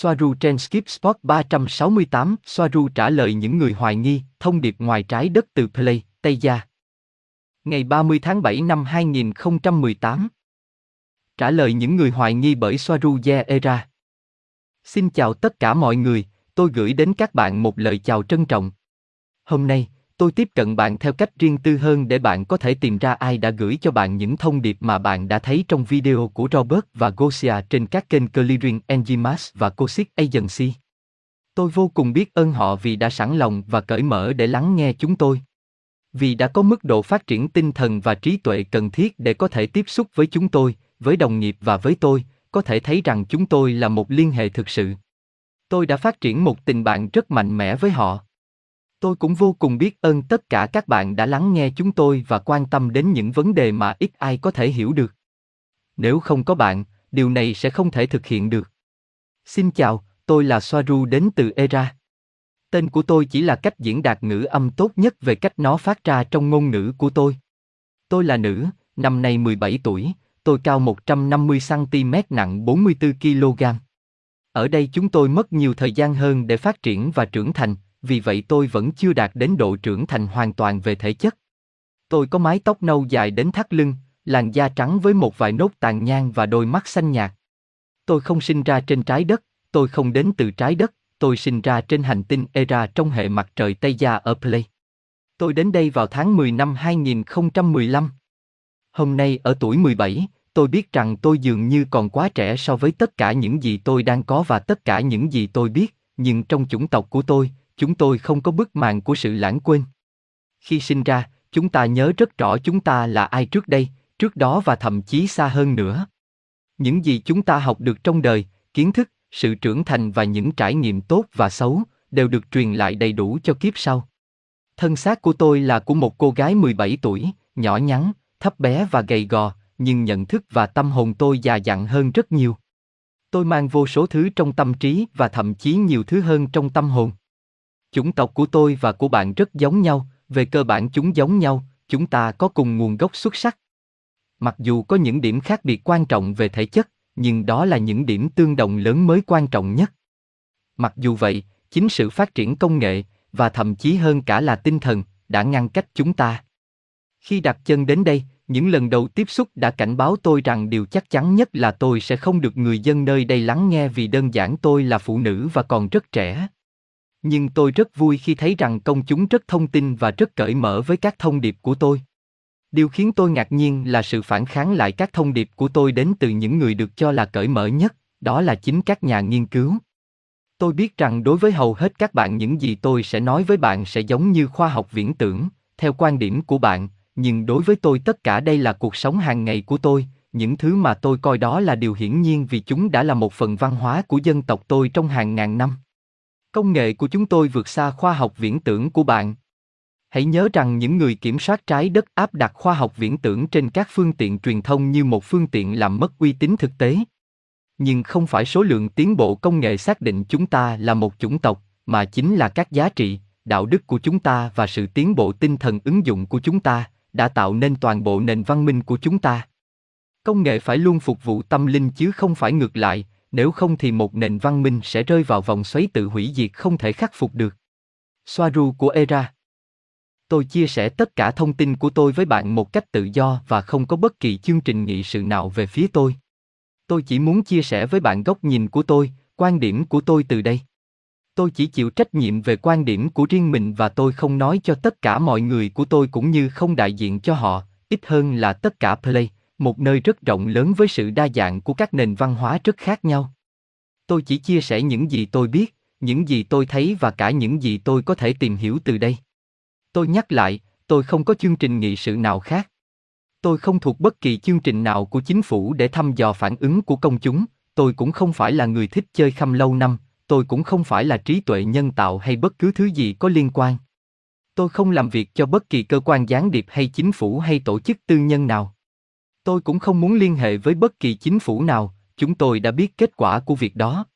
Soaru trên Skip Spot 368, Soaru trả lời những người hoài nghi, thông điệp ngoài trái đất từ Play, Tây Gia. Ngày 30 tháng 7 năm 2018. Trả lời những người hoài nghi bởi Soaru Ye Era. Xin chào tất cả mọi người, tôi gửi đến các bạn một lời chào trân trọng. Hôm nay, tôi tiếp cận bạn theo cách riêng tư hơn để bạn có thể tìm ra ai đã gửi cho bạn những thông điệp mà bạn đã thấy trong video của Robert và Gosia trên các kênh Clearing Enzymas và Cosic Agency. Tôi vô cùng biết ơn họ vì đã sẵn lòng và cởi mở để lắng nghe chúng tôi. Vì đã có mức độ phát triển tinh thần và trí tuệ cần thiết để có thể tiếp xúc với chúng tôi, với đồng nghiệp và với tôi, có thể thấy rằng chúng tôi là một liên hệ thực sự. Tôi đã phát triển một tình bạn rất mạnh mẽ với họ. Tôi cũng vô cùng biết ơn tất cả các bạn đã lắng nghe chúng tôi và quan tâm đến những vấn đề mà ít ai có thể hiểu được. Nếu không có bạn, điều này sẽ không thể thực hiện được. Xin chào, tôi là Soaru đến từ Era. Tên của tôi chỉ là cách diễn đạt ngữ âm tốt nhất về cách nó phát ra trong ngôn ngữ của tôi. Tôi là nữ, năm nay 17 tuổi, tôi cao 150cm nặng 44kg. Ở đây chúng tôi mất nhiều thời gian hơn để phát triển và trưởng thành, vì vậy tôi vẫn chưa đạt đến độ trưởng thành hoàn toàn về thể chất. Tôi có mái tóc nâu dài đến thắt lưng, làn da trắng với một vài nốt tàn nhang và đôi mắt xanh nhạt. Tôi không sinh ra trên trái đất, tôi không đến từ trái đất, tôi sinh ra trên hành tinh Era trong hệ mặt trời Tây Gia ở Play. Tôi đến đây vào tháng 10 năm 2015. Hôm nay ở tuổi 17, tôi biết rằng tôi dường như còn quá trẻ so với tất cả những gì tôi đang có và tất cả những gì tôi biết, nhưng trong chủng tộc của tôi, chúng tôi không có bức màn của sự lãng quên. Khi sinh ra, chúng ta nhớ rất rõ chúng ta là ai trước đây, trước đó và thậm chí xa hơn nữa. Những gì chúng ta học được trong đời, kiến thức, sự trưởng thành và những trải nghiệm tốt và xấu đều được truyền lại đầy đủ cho kiếp sau. Thân xác của tôi là của một cô gái 17 tuổi, nhỏ nhắn, thấp bé và gầy gò, nhưng nhận thức và tâm hồn tôi già dặn hơn rất nhiều. Tôi mang vô số thứ trong tâm trí và thậm chí nhiều thứ hơn trong tâm hồn. Chủng tộc của tôi và của bạn rất giống nhau, về cơ bản chúng giống nhau, chúng ta có cùng nguồn gốc xuất sắc. Mặc dù có những điểm khác biệt quan trọng về thể chất, nhưng đó là những điểm tương đồng lớn mới quan trọng nhất. Mặc dù vậy, chính sự phát triển công nghệ, và thậm chí hơn cả là tinh thần, đã ngăn cách chúng ta. Khi đặt chân đến đây, những lần đầu tiếp xúc đã cảnh báo tôi rằng điều chắc chắn nhất là tôi sẽ không được người dân nơi đây lắng nghe vì đơn giản tôi là phụ nữ và còn rất trẻ. Nhưng tôi rất vui khi thấy rằng công chúng rất thông tin và rất cởi mở với các thông điệp của tôi. Điều khiến tôi ngạc nhiên là sự phản kháng lại các thông điệp của tôi đến từ những người được cho là cởi mở nhất, đó là chính các nhà nghiên cứu. Tôi biết rằng đối với hầu hết các bạn những gì tôi sẽ nói với bạn sẽ giống như khoa học viễn tưởng, theo quan điểm của bạn, nhưng đối với tôi tất cả đây là cuộc sống hàng ngày của tôi, những thứ mà tôi coi đó là điều hiển nhiên vì chúng đã là một phần văn hóa của dân tộc tôi trong hàng ngàn năm. Công nghệ của chúng tôi vượt xa khoa học viễn tưởng của bạn. Hãy nhớ rằng những người kiểm soát trái đất áp đặt khoa học viễn tưởng trên các phương tiện truyền thông như một phương tiện làm mất uy tín thực tế. Nhưng không phải số lượng tiến bộ công nghệ xác định chúng ta là một chủng tộc, mà chính là các giá trị, đạo đức của chúng ta và sự tiến bộ tinh thần ứng dụng của chúng ta đã tạo nên toàn bộ nền văn minh của chúng ta. Công nghệ phải luôn phục vụ tâm linh chứ không phải ngược lại, nếu không thì một nền văn minh sẽ rơi vào vòng xoáy tự hủy diệt không thể khắc phục được. Soaru của Era Tôi chia sẻ tất cả thông tin của tôi với bạn một cách tự do và không có bất kỳ chương trình nghị sự nào về phía tôi. Tôi chỉ muốn chia sẻ với bạn góc nhìn của tôi, quan điểm của tôi từ đây. Tôi chỉ chịu trách nhiệm về quan điểm của riêng mình và tôi không nói cho tất cả mọi người của tôi cũng như không đại diện cho họ, ít hơn là tất cả Play, một nơi rất rộng lớn với sự đa dạng của các nền văn hóa rất khác nhau. Tôi chỉ chia sẻ những gì tôi biết, những gì tôi thấy và cả những gì tôi có thể tìm hiểu từ đây. Tôi nhắc lại, tôi không có chương trình nghị sự nào khác. Tôi không thuộc bất kỳ chương trình nào của chính phủ để thăm dò phản ứng của công chúng, tôi cũng không phải là người thích chơi khăm lâu năm, tôi cũng không phải là trí tuệ nhân tạo hay bất cứ thứ gì có liên quan. Tôi không làm việc cho bất kỳ cơ quan gián điệp hay chính phủ hay tổ chức tư nhân nào. Tôi cũng không muốn liên hệ với bất kỳ chính phủ nào, chúng tôi đã biết kết quả của việc đó.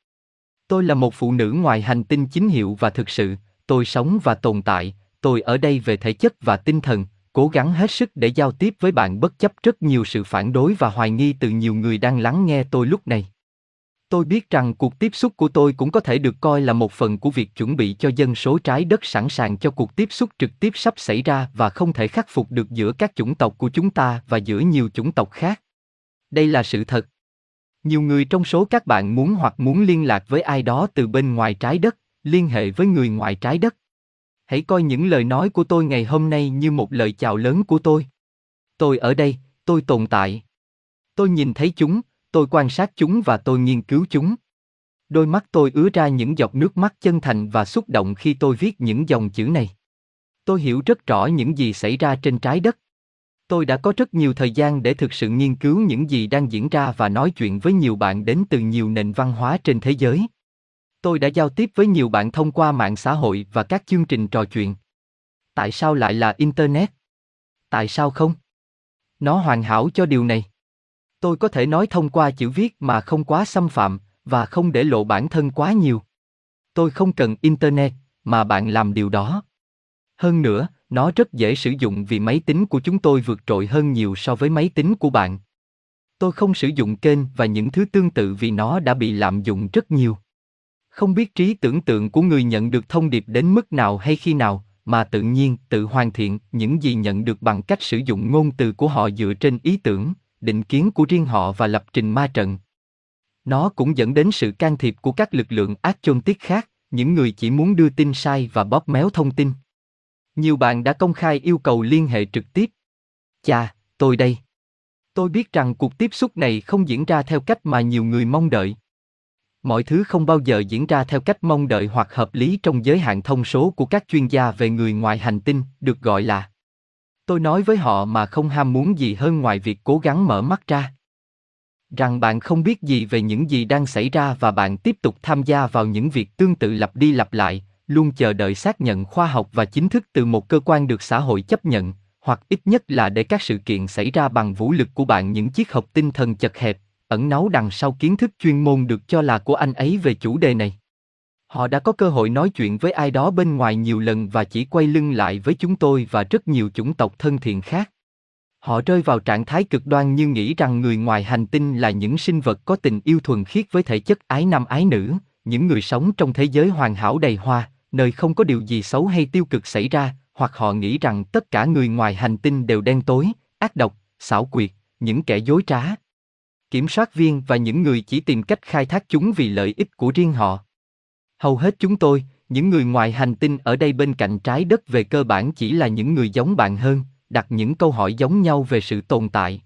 Tôi là một phụ nữ ngoài hành tinh chính hiệu và thực sự, tôi sống và tồn tại, tôi ở đây về thể chất và tinh thần, cố gắng hết sức để giao tiếp với bạn bất chấp rất nhiều sự phản đối và hoài nghi từ nhiều người đang lắng nghe tôi lúc này. Tôi biết rằng cuộc tiếp xúc của tôi cũng có thể được coi là một phần của việc chuẩn bị cho dân số trái đất sẵn sàng cho cuộc tiếp xúc trực tiếp sắp xảy ra và không thể khắc phục được giữa các chủng tộc của chúng ta và giữa nhiều chủng tộc khác. Đây là sự thật. Nhiều người trong số các bạn muốn hoặc muốn liên lạc với ai đó từ bên ngoài trái đất, liên hệ với người ngoài trái đất. Hãy coi những lời nói của tôi ngày hôm nay như một lời chào lớn của tôi. Tôi ở đây, tôi tồn tại. Tôi nhìn thấy chúng, tôi quan sát chúng và tôi nghiên cứu chúng. Đôi mắt tôi ứa ra những giọt nước mắt chân thành và xúc động khi tôi viết những dòng chữ này. Tôi hiểu rất rõ những gì xảy ra trên trái đất. Tôi đã có rất nhiều thời gian để thực sự nghiên cứu những gì đang diễn ra và nói chuyện với nhiều bạn đến từ nhiều nền văn hóa trên thế giới. Tôi đã giao tiếp với nhiều bạn thông qua mạng xã hội và các chương trình trò chuyện. Tại sao lại là internet? Tại sao không? Nó hoàn hảo cho điều này. Tôi có thể nói thông qua chữ viết mà không quá xâm phạm và không để lộ bản thân quá nhiều. Tôi không cần internet mà bạn làm điều đó. Hơn nữa, nó rất dễ sử dụng vì máy tính của chúng tôi vượt trội hơn nhiều so với máy tính của bạn. Tôi không sử dụng kênh và những thứ tương tự vì nó đã bị lạm dụng rất nhiều. Không biết trí tưởng tượng của người nhận được thông điệp đến mức nào hay khi nào, mà tự nhiên tự hoàn thiện những gì nhận được bằng cách sử dụng ngôn từ của họ dựa trên ý tưởng, định kiến của riêng họ và lập trình ma trận. Nó cũng dẫn đến sự can thiệp của các lực lượng ác chôn tiết khác, những người chỉ muốn đưa tin sai và bóp méo thông tin. Nhiều bạn đã công khai yêu cầu liên hệ trực tiếp. Chà, tôi đây. Tôi biết rằng cuộc tiếp xúc này không diễn ra theo cách mà nhiều người mong đợi. Mọi thứ không bao giờ diễn ra theo cách mong đợi hoặc hợp lý trong giới hạn thông số của các chuyên gia về người ngoài hành tinh, được gọi là. Tôi nói với họ mà không ham muốn gì hơn ngoài việc cố gắng mở mắt ra. Rằng bạn không biết gì về những gì đang xảy ra và bạn tiếp tục tham gia vào những việc tương tự lặp đi lặp lại, luôn chờ đợi xác nhận khoa học và chính thức từ một cơ quan được xã hội chấp nhận, hoặc ít nhất là để các sự kiện xảy ra bằng vũ lực của bạn những chiếc hộp tinh thần chật hẹp, ẩn náu đằng sau kiến thức chuyên môn được cho là của anh ấy về chủ đề này. Họ đã có cơ hội nói chuyện với ai đó bên ngoài nhiều lần và chỉ quay lưng lại với chúng tôi và rất nhiều chủng tộc thân thiện khác. Họ rơi vào trạng thái cực đoan như nghĩ rằng người ngoài hành tinh là những sinh vật có tình yêu thuần khiết với thể chất ái nam ái nữ, những người sống trong thế giới hoàn hảo đầy hoa, nơi không có điều gì xấu hay tiêu cực xảy ra, hoặc họ nghĩ rằng tất cả người ngoài hành tinh đều đen tối, ác độc, xảo quyệt, những kẻ dối trá. Kiểm soát viên và những người chỉ tìm cách khai thác chúng vì lợi ích của riêng họ. Hầu hết chúng tôi, những người ngoài hành tinh ở đây bên cạnh trái đất về cơ bản chỉ là những người giống bạn hơn, đặt những câu hỏi giống nhau về sự tồn tại.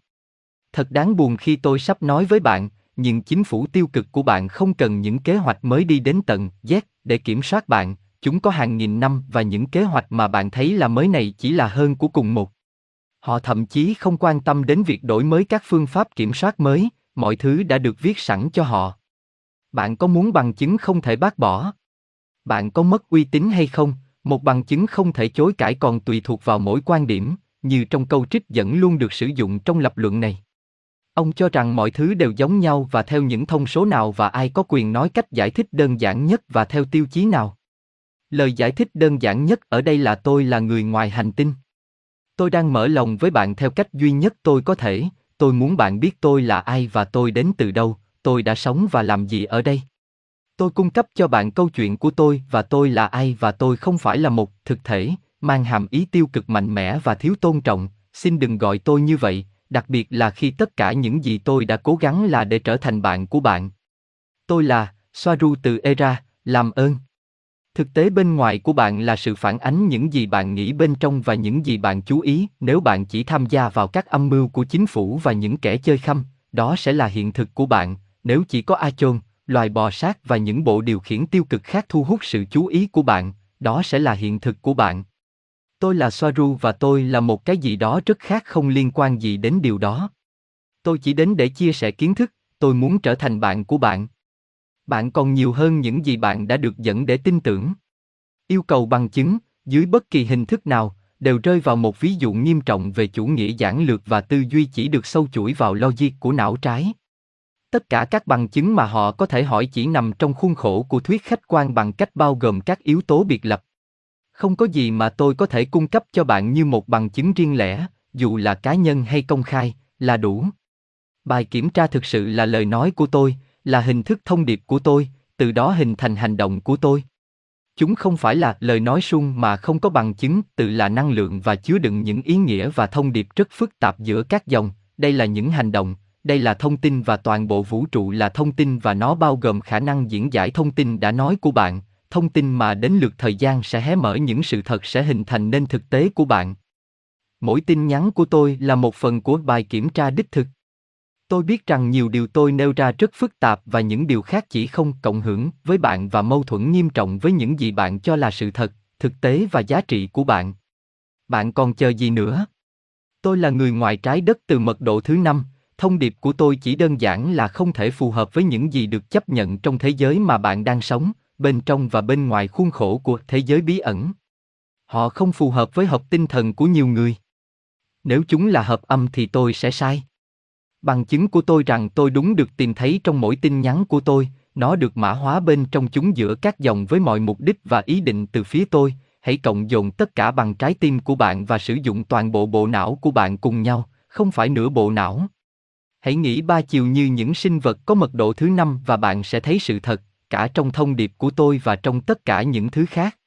Thật đáng buồn khi tôi sắp nói với bạn, nhưng chính phủ tiêu cực của bạn không cần những kế hoạch mới đi đến tận Z để kiểm soát bạn, chúng có hàng nghìn năm và những kế hoạch mà bạn thấy là mới này chỉ là hơn của cùng một. Họ thậm chí không quan tâm đến việc đổi mới các phương pháp kiểm soát mới, mọi thứ đã được viết sẵn cho họ. Bạn có muốn bằng chứng không thể bác bỏ? Bạn có mất uy tín hay không? Một bằng chứng không thể chối cãi còn tùy thuộc vào mỗi quan điểm, như trong câu trích dẫn luôn được sử dụng trong lập luận này. Ông cho rằng mọi thứ đều giống nhau và theo những thông số nào và ai có quyền nói cách giải thích đơn giản nhất và theo tiêu chí nào. Lời giải thích đơn giản nhất ở đây là tôi là người ngoài hành tinh. Tôi đang mở lòng với bạn theo cách duy nhất tôi có thể, tôi muốn bạn biết tôi là ai và tôi đến từ đâu, tôi đã sống và làm gì ở đây. Tôi cung cấp cho bạn câu chuyện của tôi và tôi là ai và tôi không phải là một thực thể, mang hàm ý tiêu cực mạnh mẽ và thiếu tôn trọng, xin đừng gọi tôi như vậy, đặc biệt là khi tất cả những gì tôi đã cố gắng là để trở thành bạn của bạn. Tôi là Soaru từ Era, làm ơn. Thực tế bên ngoài của bạn là sự phản ánh những gì bạn nghĩ bên trong và những gì bạn chú ý, nếu bạn chỉ tham gia vào các âm mưu của chính phủ và những kẻ chơi khăm, đó sẽ là hiện thực của bạn, nếu chỉ có A chôn, loài bò sát và những bộ điều khiển tiêu cực khác thu hút sự chú ý của bạn, đó sẽ là hiện thực của bạn. Tôi là Soaru và tôi là một cái gì đó rất khác không liên quan gì đến điều đó. Tôi chỉ đến để chia sẻ kiến thức, tôi muốn trở thành bạn của bạn. Bạn còn nhiều hơn những gì bạn đã được dẫn để tin tưởng. Yêu cầu bằng chứng, dưới bất kỳ hình thức nào, đều rơi vào một ví dụ nghiêm trọng về chủ nghĩa giản lược và tư duy chỉ được sâu chuỗi vào logic của não trái. Tất cả các bằng chứng mà họ có thể hỏi chỉ nằm trong khuôn khổ của thuyết khách quan bằng cách bao gồm các yếu tố biệt lập. Không có gì mà tôi có thể cung cấp cho bạn như một bằng chứng riêng lẻ, dù là cá nhân hay công khai, là đủ. Bài kiểm tra thực sự là lời nói của tôi, là hình thức thông điệp của tôi, từ đó hình thành hành động của tôi. Chúng không phải là lời nói suông mà không có bằng chứng, tự là năng lượng và chứa đựng những ý nghĩa và thông điệp rất phức tạp giữa các dòng, đây là những hành động, đây là thông tin và toàn bộ vũ trụ là thông tin và nó bao gồm khả năng diễn giải thông tin đã nói của bạn, thông tin mà đến lượt thời gian sẽ hé mở những sự thật sẽ hình thành nên thực tế của bạn. Mỗi tin nhắn của tôi là một phần của bài kiểm tra đích thực. Tôi biết rằng nhiều điều tôi nêu ra rất phức tạp và những điều khác chỉ không cộng hưởng với bạn và mâu thuẫn nghiêm trọng với những gì bạn cho là sự thật, thực tế và giá trị của bạn. Bạn còn chờ gì nữa? Tôi là người ngoài trái đất từ mật độ thứ năm, thông điệp của tôi chỉ đơn giản là không thể phù hợp với những gì được chấp nhận trong thế giới mà bạn đang sống, bên trong và bên ngoài khuôn khổ của thế giới bí ẩn. Họ không phù hợp với hợp tinh thần của nhiều người. Nếu chúng là hợp âm thì tôi sẽ sai. Bằng chứng của tôi rằng tôi đúng được tìm thấy trong mỗi tin nhắn của tôi, nó được mã hóa bên trong chúng giữa các dòng với mọi mục đích và ý định từ phía tôi, hãy cộng dồn tất cả bằng trái tim của bạn và sử dụng toàn bộ bộ não của bạn cùng nhau, không phải nửa bộ não. Hãy nghĩ ba chiều như những sinh vật có mật độ thứ năm và bạn sẽ thấy sự thật, cả trong thông điệp của tôi và trong tất cả những thứ khác.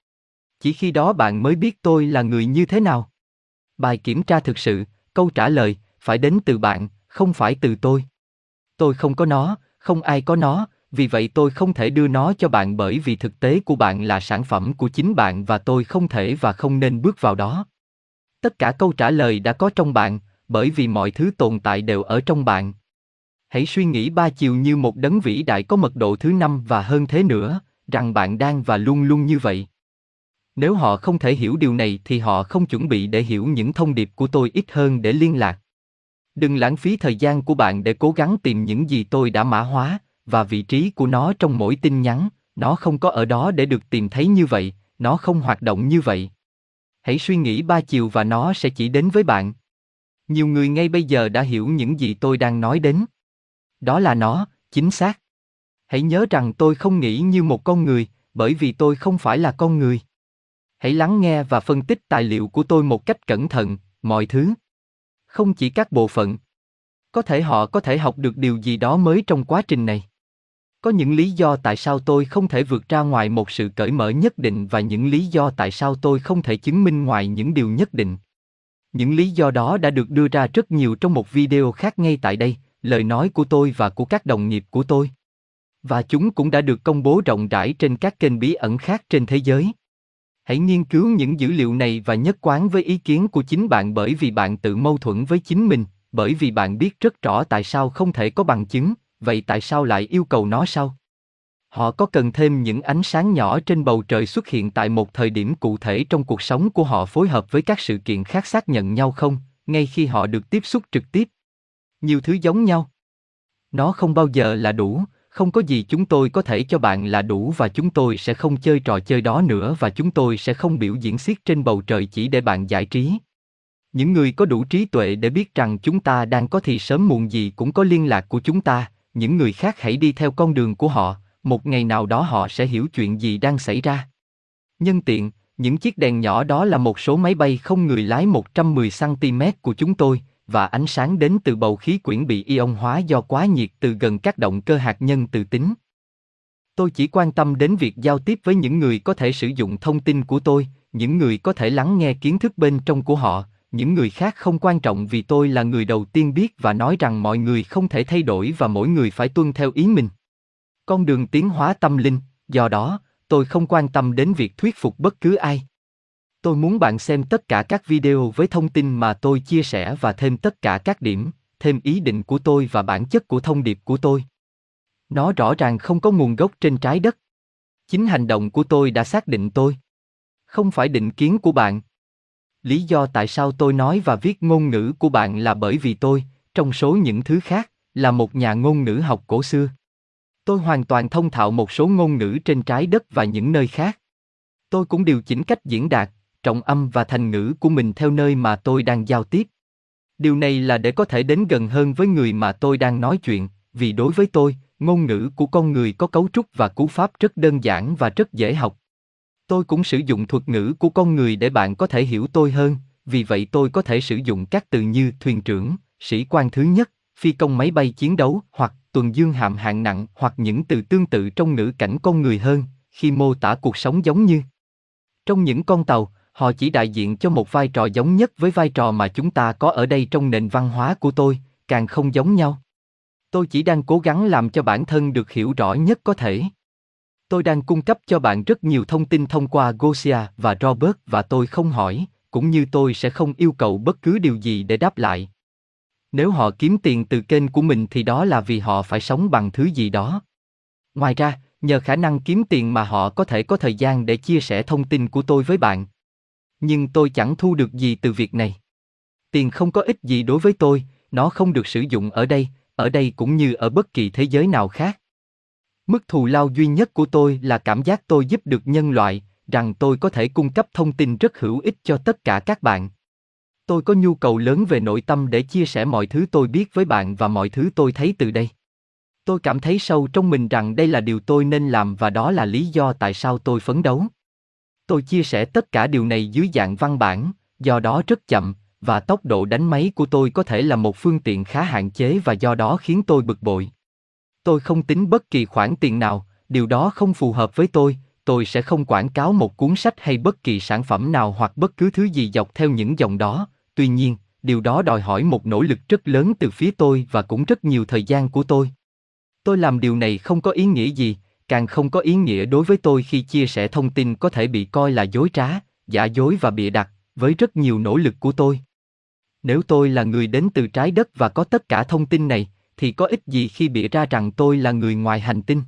Chỉ khi đó bạn mới biết tôi là người như thế nào. Bài kiểm tra thực sự, câu trả lời, phải đến từ bạn, không phải từ tôi. Tôi không có nó, không ai có nó, vì vậy tôi không thể đưa nó cho bạn bởi vì thực tế của bạn là sản phẩm của chính bạn và tôi không thể và không nên bước vào đó. Tất cả câu trả lời đã có trong bạn, bởi vì mọi thứ tồn tại đều ở trong bạn. Hãy suy nghĩ ba chiều như một đấng vĩ đại có mật độ thứ năm và hơn thế nữa, rằng bạn đang và luôn luôn như vậy. Nếu họ không thể hiểu điều này thì họ không chuẩn bị để hiểu những thông điệp của tôi ít hơn để liên lạc. Đừng lãng phí thời gian của bạn để cố gắng tìm những gì tôi đã mã hóa, và vị trí của nó trong mỗi tin nhắn, nó không có ở đó để được tìm thấy như vậy, nó không hoạt động như vậy. Hãy suy nghĩ ba chiều và nó sẽ chỉ đến với bạn. Nhiều người ngay bây giờ đã hiểu những gì tôi đang nói đến. Đó là nó, chính xác. Hãy nhớ rằng tôi không nghĩ như một con người, bởi vì tôi không phải là con người. Hãy lắng nghe và phân tích tài liệu của tôi một cách cẩn thận, mọi thứ. Không chỉ các bộ phận. Có thể họ có thể học được điều gì đó mới trong quá trình này. Có những lý do tại sao tôi không thể vượt ra ngoài một sự cởi mở nhất định và những lý do tại sao tôi không thể chứng minh ngoài những điều nhất định. Những lý do đó đã được đưa ra rất nhiều trong một video khác ngay tại đây, lời nói của tôi và của các đồng nghiệp của tôi. Và chúng cũng đã được công bố rộng rãi trên các kênh bí ẩn khác trên thế giới. Hãy nghiên cứu những dữ liệu này và nhất quán với ý kiến của chính bạn bởi vì bạn tự mâu thuẫn với chính mình, bởi vì bạn biết rất rõ tại sao không thể có bằng chứng, vậy tại sao lại yêu cầu nó sao? Họ có cần thêm những ánh sáng nhỏ trên bầu trời xuất hiện tại một thời điểm cụ thể trong cuộc sống của họ phối hợp với các sự kiện khác xác nhận nhau không, ngay khi họ được tiếp xúc trực tiếp? Nhiều thứ giống nhau. Nó không bao giờ là đủ, không có gì chúng tôi có thể cho bạn là đủ và chúng tôi sẽ không chơi trò chơi đó nữa và chúng tôi sẽ không biểu diễn xiết trên bầu trời chỉ để bạn giải trí. Những người có đủ trí tuệ để biết rằng chúng ta đang có thì sớm muộn gì cũng có liên lạc của chúng ta, những người khác hãy đi theo con đường của họ, một ngày nào đó họ sẽ hiểu chuyện gì đang xảy ra. Nhân tiện, những chiếc đèn nhỏ đó là một số máy bay không người lái 110cm của chúng tôi, và ánh sáng đến từ bầu khí quyển bị ion hóa do quá nhiệt từ gần các động cơ hạt nhân từ tính. Tôi chỉ quan tâm đến việc giao tiếp với những người có thể sử dụng thông tin của tôi, những người có thể lắng nghe kiến thức bên trong của họ, những người khác không quan trọng vì tôi là người đầu tiên biết và nói rằng mọi người không thể thay đổi và mỗi người phải tuân theo ý mình. Con đường tiến hóa tâm linh, do đó, tôi không quan tâm đến việc thuyết phục bất cứ ai. Tôi muốn bạn xem tất cả các video với thông tin mà tôi chia sẻ và thêm tất cả các điểm, thêm ý định của tôi và bản chất của thông điệp của tôi. Nó rõ ràng không có nguồn gốc trên trái đất. Chính hành động của tôi đã xác định tôi. Không phải định kiến của bạn. Lý do tại sao tôi nói và viết ngôn ngữ của bạn là bởi vì tôi, trong số những thứ khác, là một nhà ngôn ngữ học cổ xưa. Tôi hoàn toàn thông thạo một số ngôn ngữ trên trái đất và những nơi khác. Tôi cũng điều chỉnh cách diễn đạt, trọng âm và thành ngữ của mình theo nơi mà tôi đang giao tiếp. Điều này là để có thể đến gần hơn với người mà tôi đang nói chuyện, vì đối với tôi, ngôn ngữ của con người có cấu trúc và cú pháp rất đơn giản và rất dễ học. Tôi cũng sử dụng thuật ngữ của con người để bạn có thể hiểu tôi hơn, vì vậy tôi có thể sử dụng các từ như thuyền trưởng, sĩ quan thứ nhất, phi công máy bay chiến đấu hoặc tuần dương hàm hạng nặng hoặc những từ tương tự trong ngữ cảnh con người hơn, khi mô tả cuộc sống giống như. Trong những con tàu, họ chỉ đại diện cho một vai trò giống nhất với vai trò mà chúng ta có ở đây trong nền văn hóa của tôi, càng không giống nhau. Tôi chỉ đang cố gắng làm cho bản thân được hiểu rõ nhất có thể. Tôi đang cung cấp cho bạn rất nhiều thông tin thông qua Gosia và Robert và tôi không hỏi, cũng như tôi sẽ không yêu cầu bất cứ điều gì để đáp lại. Nếu họ kiếm tiền từ kênh của mình thì đó là vì họ phải sống bằng thứ gì đó. Ngoài ra, nhờ khả năng kiếm tiền mà họ có thể có thời gian để chia sẻ thông tin của tôi với bạn. Nhưng tôi chẳng thu được gì từ việc này. Tiền không có ích gì đối với tôi, nó không được sử dụng ở đây, ở đây cũng như ở bất kỳ thế giới nào khác. Mức thù lao duy nhất của tôi là cảm giác tôi giúp được nhân loại, rằng tôi có thể cung cấp thông tin rất hữu ích cho tất cả các bạn. Tôi có nhu cầu lớn về nội tâm để chia sẻ mọi thứ tôi biết với bạn và mọi thứ tôi thấy từ đây. Tôi cảm thấy sâu trong mình rằng đây là điều tôi nên làm và đó là lý do tại sao tôi phấn đấu. Tôi chia sẻ tất cả điều này dưới dạng văn bản, do đó rất chậm, và tốc độ đánh máy của tôi có thể là một phương tiện khá hạn chế và do đó khiến tôi bực bội. Tôi không tính bất kỳ khoản tiền nào, điều đó không phù hợp với tôi, tôi sẽ không quảng cáo một cuốn sách hay bất kỳ sản phẩm nào hoặc bất cứ thứ gì dọc theo những dòng đó, tuy nhiên, điều đó đòi hỏi một nỗ lực rất lớn từ phía tôi và cũng rất nhiều thời gian của tôi. Tôi làm điều này không có ý nghĩa gì, càng không có ý nghĩa đối với tôi khi chia sẻ thông tin có thể bị coi là dối trá, giả dối và bịa đặt, với rất nhiều nỗ lực của tôi. Nếu tôi là người đến từ trái đất và có tất cả thông tin này, thì có ích gì khi bịa ra rằng tôi là người ngoài hành tinh?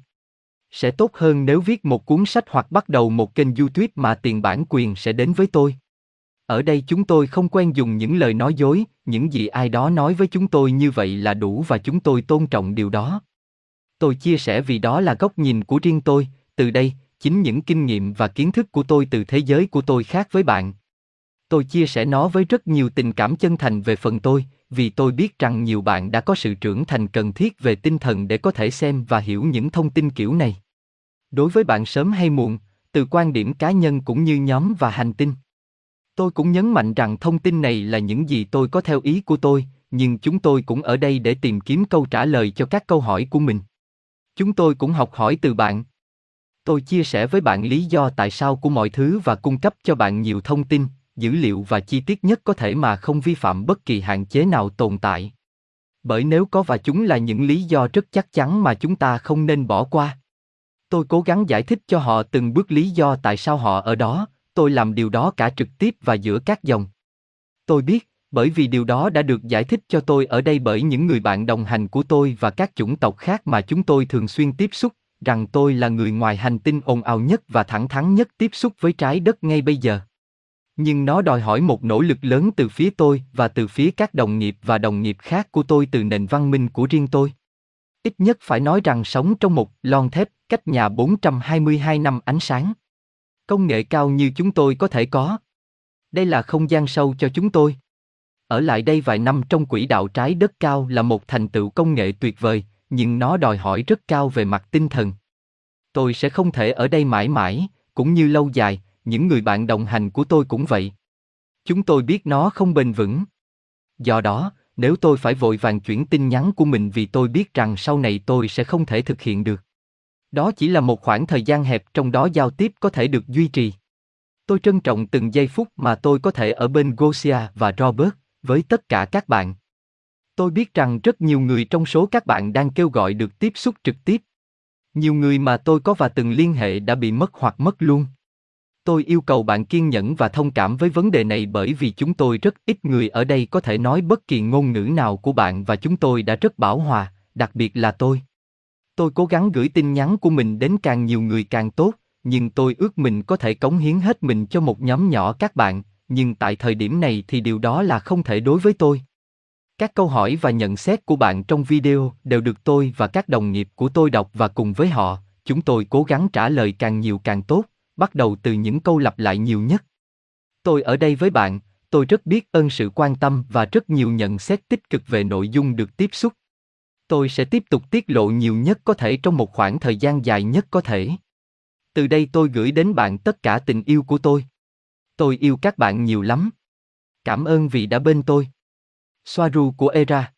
Sẽ tốt hơn nếu viết một cuốn sách hoặc bắt đầu một kênh YouTube mà tiền bản quyền sẽ đến với tôi. Ở đây chúng tôi không quen dùng những lời nói dối, những gì ai đó nói với chúng tôi như vậy là đủ và chúng tôi tôn trọng điều đó. Tôi chia sẻ vì đó là góc nhìn của riêng tôi, từ đây, chính những kinh nghiệm và kiến thức của tôi từ thế giới của tôi khác với bạn. Tôi chia sẻ nó với rất nhiều tình cảm chân thành về phần tôi, vì tôi biết rằng nhiều bạn đã có sự trưởng thành cần thiết về tinh thần để có thể xem và hiểu những thông tin kiểu này. Đối với bạn sớm hay muộn, từ quan điểm cá nhân cũng như nhóm và hành tinh. Tôi cũng nhấn mạnh rằng thông tin này là những gì tôi có theo ý của tôi, nhưng chúng tôi cũng ở đây để tìm kiếm câu trả lời cho các câu hỏi của mình. Chúng tôi cũng học hỏi từ bạn. Tôi chia sẻ với bạn lý do tại sao của mọi thứ và cung cấp cho bạn nhiều thông tin, dữ liệu và chi tiết nhất có thể mà không vi phạm bất kỳ hạn chế nào tồn tại. Bởi nếu có và chúng là những lý do rất chắc chắn mà chúng ta không nên bỏ qua. Tôi cố gắng giải thích cho họ từng bước lý do tại sao họ ở đó, tôi làm điều đó cả trực tiếp và giữa các dòng. Tôi biết, bởi vì điều đó đã được giải thích cho tôi ở đây bởi những người bạn đồng hành của tôi và các chủng tộc khác mà chúng tôi thường xuyên tiếp xúc, rằng tôi là người ngoài hành tinh ồn ào nhất và thẳng thắn nhất tiếp xúc với trái đất ngay bây giờ. Nhưng nó đòi hỏi một nỗ lực lớn từ phía tôi và từ phía các đồng nghiệp và đồng nghiệp khác của tôi từ nền văn minh của riêng tôi. Ít nhất phải nói rằng sống trong một lon thép cách nhà 422 năm ánh sáng. Công nghệ cao như chúng tôi có thể có. Đây là không gian sâu cho chúng tôi. Ở lại đây vài năm trong quỹ đạo trái đất cao là một thành tựu công nghệ tuyệt vời, nhưng nó đòi hỏi rất cao về mặt tinh thần. Tôi sẽ không thể ở đây mãi mãi, cũng như lâu dài, những người bạn đồng hành của tôi cũng vậy. Chúng tôi biết nó không bền vững. Do đó, nếu tôi phải vội vàng chuyển tin nhắn của mình vì tôi biết rằng sau này tôi sẽ không thể thực hiện được. Đó chỉ là một khoảng thời gian hẹp trong đó giao tiếp có thể được duy trì. Tôi trân trọng từng giây phút mà tôi có thể ở bên Gosia và Robert, với tất cả các bạn. Tôi biết rằng rất nhiều người trong số các bạn đang kêu gọi được tiếp xúc trực tiếp. Nhiều người mà tôi có và từng liên hệ đã bị mất hoặc mất luôn. Tôi yêu cầu bạn kiên nhẫn và thông cảm với vấn đề này bởi vì chúng tôi rất ít người ở đây có thể nói bất kỳ ngôn ngữ nào của bạn và chúng tôi đã rất bảo hòa, đặc biệt là tôi. Tôi cố gắng gửi tin nhắn của mình đến càng nhiều người càng tốt, nhưng tôi ước mình có thể cống hiến hết mình cho một nhóm nhỏ các bạn, nhưng tại thời điểm này thì điều đó là không thể đối với tôi. Các câu hỏi và nhận xét của bạn trong video đều được tôi và các đồng nghiệp của tôi đọc và cùng với họ, chúng tôi cố gắng trả lời càng nhiều càng tốt, bắt đầu từ những câu lặp lại nhiều nhất. Tôi ở đây với bạn, tôi rất biết ơn sự quan tâm và rất nhiều nhận xét tích cực về nội dung được tiếp xúc. Tôi sẽ tiếp tục tiết lộ nhiều nhất có thể trong một khoảng thời gian dài nhất có thể. Từ đây tôi gửi đến bạn tất cả tình yêu của tôi. Tôi yêu các bạn nhiều lắm. Cảm ơn vì đã bên tôi. Soaru của Era